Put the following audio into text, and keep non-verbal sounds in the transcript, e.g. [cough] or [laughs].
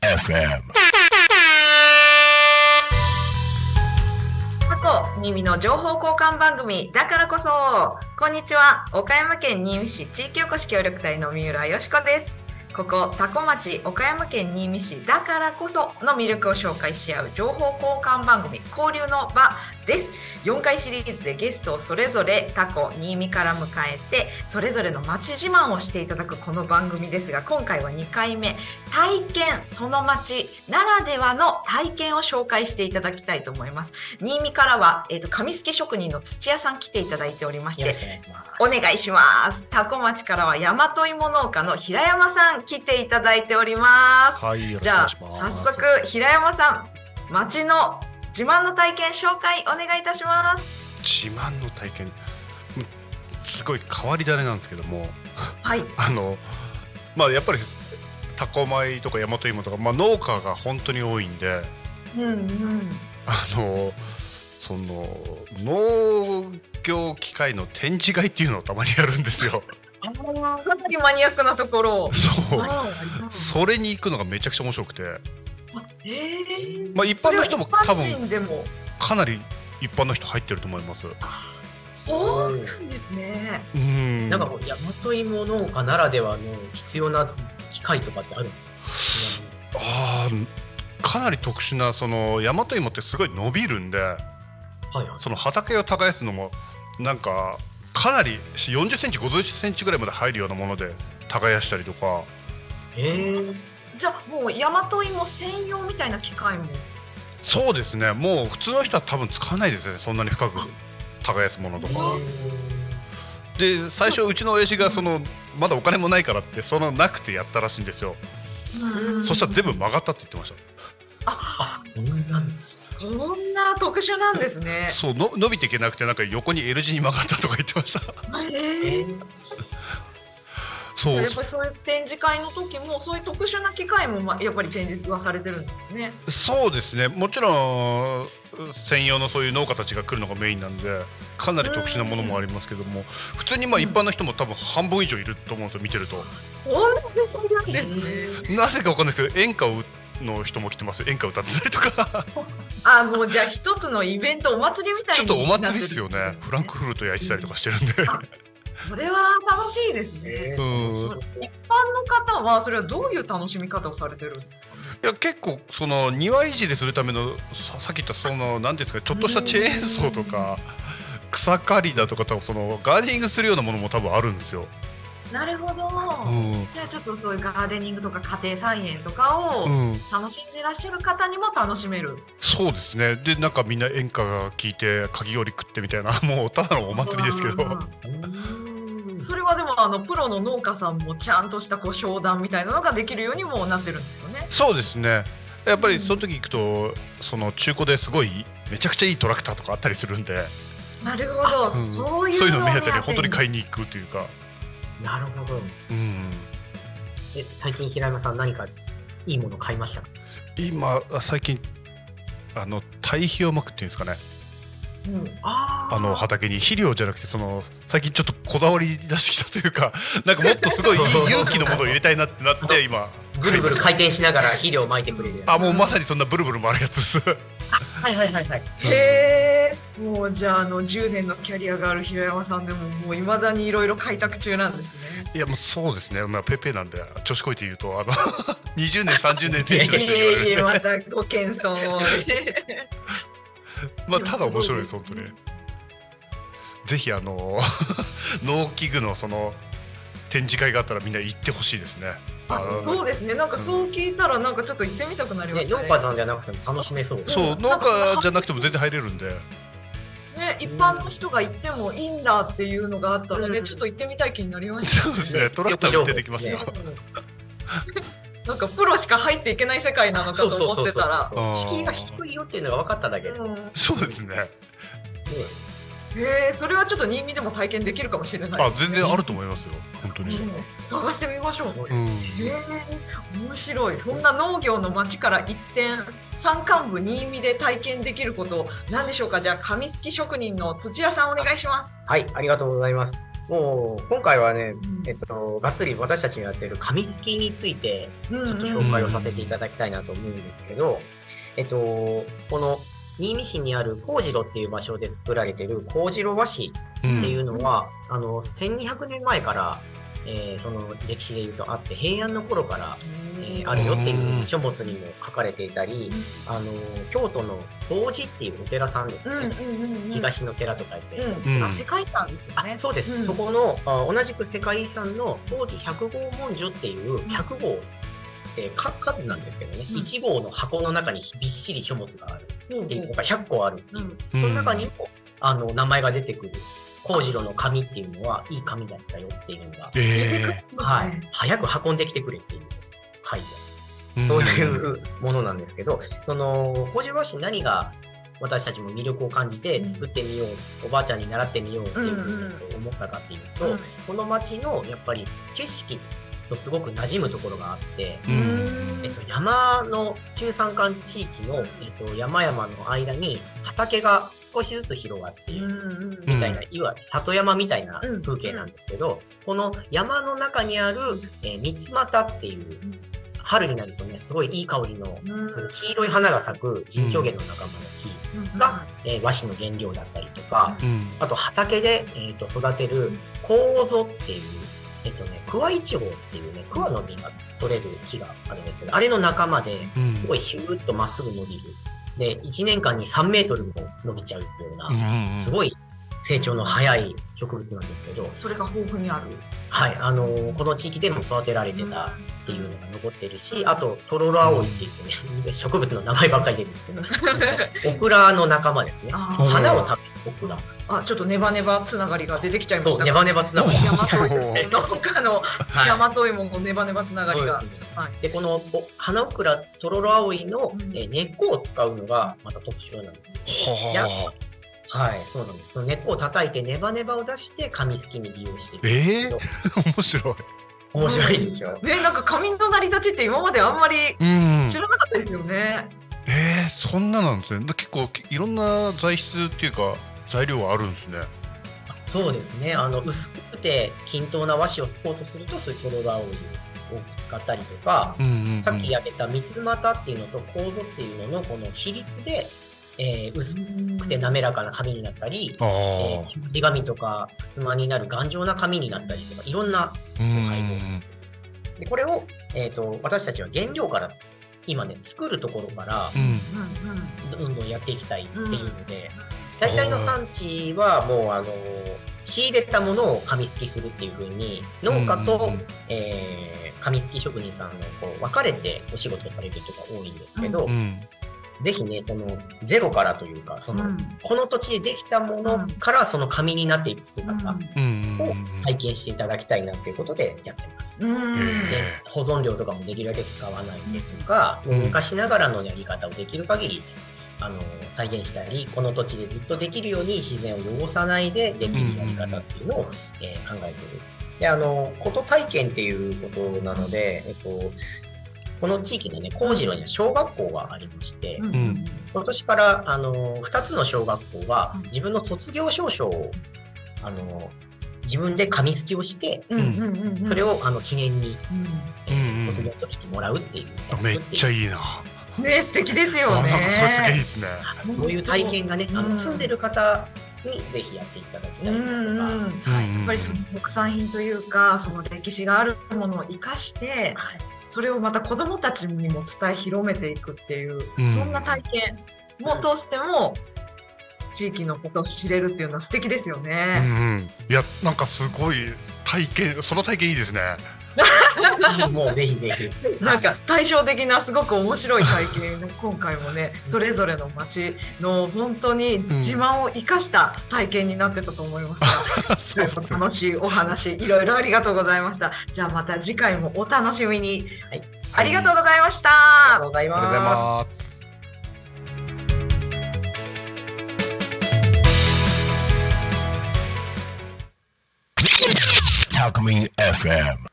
FM. 過去新見の情報交換番組だからこそ。こんにちは。岡山県新見市地域おこし協力隊の三浦よし子です。ここ多古町岡山県新見市だからこその魅力を紹介し合う情報交換番組交流の場。です4回シリーズでゲストをそれぞれタコ新見から迎えてそれぞれの町自慢をしていただくこの番組ですが今回は2回目体験その町ならではの体験を紹介していただきたいと思います新見からは、えー、と紙すき職人の土屋さん来ていただいておりましてお願いします。お願いします多古町からは大和芋農家の平山さん来ていただいておりますはい、じゃあお願いします。早速平山さん町の自慢の体験紹介お願いいたします。自慢の体験。うんすごい変わり種なんですけども、はい。[laughs] あの、まあやっぱりタコ米とか大和芋とか、まあ農家が本当に多いんで、うんうん。あのその農業機械の展示会っていうのをたまにやるんですよ。[laughs] かなりマニアックなところ。そう。あそれに行くのがめちゃくちゃ面白くて、えーまあ一般の人も多分かなり一般の人入ってると思います。そうなんですねうん。なんかこう大和芋農家ならではの必要な機械とかってあるんですか？ああかなり特殊なその大和芋ってすごい伸びるんではいはい。その畑を耕すのもなんかかなり40センチ50センチぐらいまで入るようなもので耕したりとかえー、じゃあもう大和芋専用みたいな機械も？そうですね。もう普通の人は多分使わないですね。そんなに深く耕すものとか。で最初うちの親父がそのまだお金もないからってそのなくてやったらしいんですよ。そしたら全部曲がったって言ってました。あ、そうなんです。そんな特殊なんですね。そうの伸びていけなくてなんか横に L 字に曲がったとか言ってました。えーそう。やっぱりそういう展示会の時もそういう特殊な機械もまあやっぱり展示はされてるんですよね。そうですね。もちろん専用のそういう農家たちが来るのがメインなんでかなり特殊なものもありますけども普通にまあ一般の人も多分半分以上いると思うんですよ見てると。なぜかわかんないですけど演歌をの人も来てます演歌歌ってたりとか。[laughs] あもうじゃあ一つのイベントお祭りみたいにちょっとお祭りですよね。フランクフルト焼いてたりとかしてるんで [laughs] それは楽しいですね。うん一般の方はそれはどういう楽しみ方をされてるんですか？ね。いや結構その庭いじりするためのささっき言ったその何ですかちょっとしたチェーンソーとか草刈りだとか多分そのガーデニングするようなものも多分あるんですよ。なるほど。うん。じゃあちょっとそういうガーデニングとか家庭菜園とかをうん、楽しんでらっしゃる方にも楽しめる。そうですね。でなんかみんな演歌が聴いてかき氷食ってみたいな。[laughs] もうただのお祭りですけど。うん。それはでもあのプロの農家さんもちゃんとしたこう商談みたいなのができるようにもなってるんですよね。そうですね。やっぱりその時行くとその中古ですごいめちゃくちゃいいトラクターとかあったりするんで、なるほど、うん。そういうの目当をてに本当に買いいに行くというか、なるほど。うん、え、最近平山さん何かいいもの買いましたか？今最近あの堆肥をまくっていうんですかね。うん、あー。あの畑に。肥料じゃなくてその最近ちょっとこだわり出してきたというか [laughs] なんかもっとすごい [laughs] 勇気のものを入れたいなってなって今。ぐるぐる回転しながら肥料をまいてくれる。あもうまさにそんなブルブル回るやつです。はいはいはいはい。へえもうじゃああの10年のキャリアがある平山さんでももういまだにいろいろ開拓中なんですね。いやもうそうですねまあペーペーなんで調子こいて言うとあの [laughs] 20年30年店主のい人に言わえいえれるまたご謙遜を。[laughs] まあただ面白いです本当にぜひあの [laughs] 農機具のその展示会があったらみんな行ってほしいですねそうですねなんかそう聞いたらなんかちょっと行ってみたくなりまね、したね。農家さんじゃなくても楽しめそう。そう農家じゃなくても全然入れるんでね一般の人が行ってもいいんだっていうのがあったので、うん。ちょっと行ってみたい気になりました。そうですね。トラクターも出てきますよ、ねなんかプロしか入っていけない世界なのかと思ってたら。敷居が低いよっていうのが分かっただけで。うん。そうですねへえそれはちょっと新見でも体験できるかもしれない。あ全然あると思いますよ。本当に。うん探してみましょう。へえ面白い。そんな農業の町から一転山間部新見で体験できること何でしょうか？じゃあ紙すき職人の土屋さんお願いします。はい、ありがとうございます。もう、今回はねん、えっと、がっつり私たちがやってる紙すきについて、うちょっとん。紹介をさせていただきたいなと思うんですけど、えっと、この、新見市にある麹路っていう場所で作られている麹路和紙うんっていうのは、あの、1200年前から、えーその歴史で言うとあって、平安の頃から、えーあるよっていう書物にも書かれていたり、あの、京都の東寺っていうお寺さんですね。うんうんうんうん。東の寺と書いて、うん、うん。あ世界遺産ですね。そうです、うん。そこのあ同じく世界遺産の当時100号文書っていう100号、えーか数なんですけどね、うん。1号の箱の中にびっしり書物がある。うん。っていうのが100個ある。っていう、うん。その中にもあの名前が出てくる麹路の紙っていうのはいい紙だったよっていうのが、えはい、早く運んできてくれっていう書いてある。えそういうものなんですけど、その、麹和紙何が私たちも魅力を感じて作ってみよう、おばあちゃんに習ってみようっていうふうに思ったかっていうと、うん。この町のやっぱり景色とすごく馴染むところがあって、ううん。えっと、山の中山間地域の、えっと、山々の間に畑が少しずつ広がっている。うんみたいな、いわゆる里山みたいなうん。風景なんですけど、この山の中にある、えー三つ股っていう、春になるとね、すごいいい香りのうん。する黄色い花が咲く人魚源の仲間の木が、えー和紙の原料だったりとか、うん。あと畑で、えー、と育てる楮っていう、えっ、とね、桑一号っていうね、桑の実が取れる木があるんですけど、あれの仲間で、うん。すごいヒューッとまっすぐ伸びる。で、1年間に3メートルも伸びちゃうような、うんすごい成長の早い植物なんですけど、それが豊富にある。はい、あのーこの地域でも育てられてたっていうのが残ってるし、あと、トロロアオイって言ってね、[laughs] 植物の名前ばっかり出るんですけど、[laughs] オクラの仲間ですね。花を食べるオクラ。あちょっとネバネバつながりが出てきちゃいまそう、したネバネバつながり。農家のはい。大和芋のネバネバつながりが。はい。で、このお花オクラ、トロロアオイの、うん。えー根っこを使うのがまた特徴なんです。ははい、そうなんです。その根っこを叩いてネバネバを出して紙すきに利用していあるんですけど。面白い。面白いでしょ？ねなんか紙の成り立ちって今まであんまりうん。知らなかったですよね。えー、そんななんですね。結構いろんな材質っていうか材料はあるんですね。そうですね。あの、薄くて均等な和紙をすこうとすると、そういうトロロアオイを多く使ったりとか、うんうん、うん、さっき挙げた三つ股っていうのと構造っていうののこの比率で、えー薄くて滑らかな紙になったり、あえあ、ー、手紙とか襖になる頑丈な紙になったりとか、いろんな、うん配合でこれを、えー、と私たちは原料から、今ね、作るところからうん。うんうんどんどんやっていきたいっていうので、大体の産地はもう、あの仕入れたものを紙すきするっていうふうに、農家と、うんうんうん。えー紙すき職人さんのこう分かれてお仕事をされる人が多いんですけど、うんぜひね、そのゼロからというか、その、この土地でできたものからその紙になっていく姿うん。うんを体験していただきたいなっていうことでやってます。うん。うんへで保存料とかもできるだけ使わないでとか、もう昔ながらのやり方をできる限りあの再現したり、この土地でずっとできるように自然を汚さないでできるやり方っていうのを、えー考えている。で、あの、こと体験っていうことなので、えっと、この地域のね、麹路には小学校がありまして、うん。うん今年からあの2つの小学校はうん。自分の卒業証書をあの自分で紙すきをして、うんそれをあの記念に、うん。うんうん卒業の時にもらうっていう。めっちゃいいいなね素敵ですよあなんかそれすげ。ですね。そういう体験がね、あうん。の住んでる方にぜひやっていただきたいなとか、うんうんやっぱりその国産品というかその歴史があるものを生かしてはい。それをまた子どもたちにも伝え広めていくっていう、うん。そんな体験も通しても地域のことを知れるっていうのは素敵ですようんね。うん。いやなんかすごい体験その体験いいですねもうぜひぜひ。[laughs] なんか対照的なすごく面白い体験の今回もね、それぞれの町の本当に自慢を生かした体験になってたと思います。[laughs] うん、楽しいお話、いろいろありがとうございました。じゃあまた次回もお楽しみに。はい、ありがとうございました。ありがとうございます。Talk Me FM.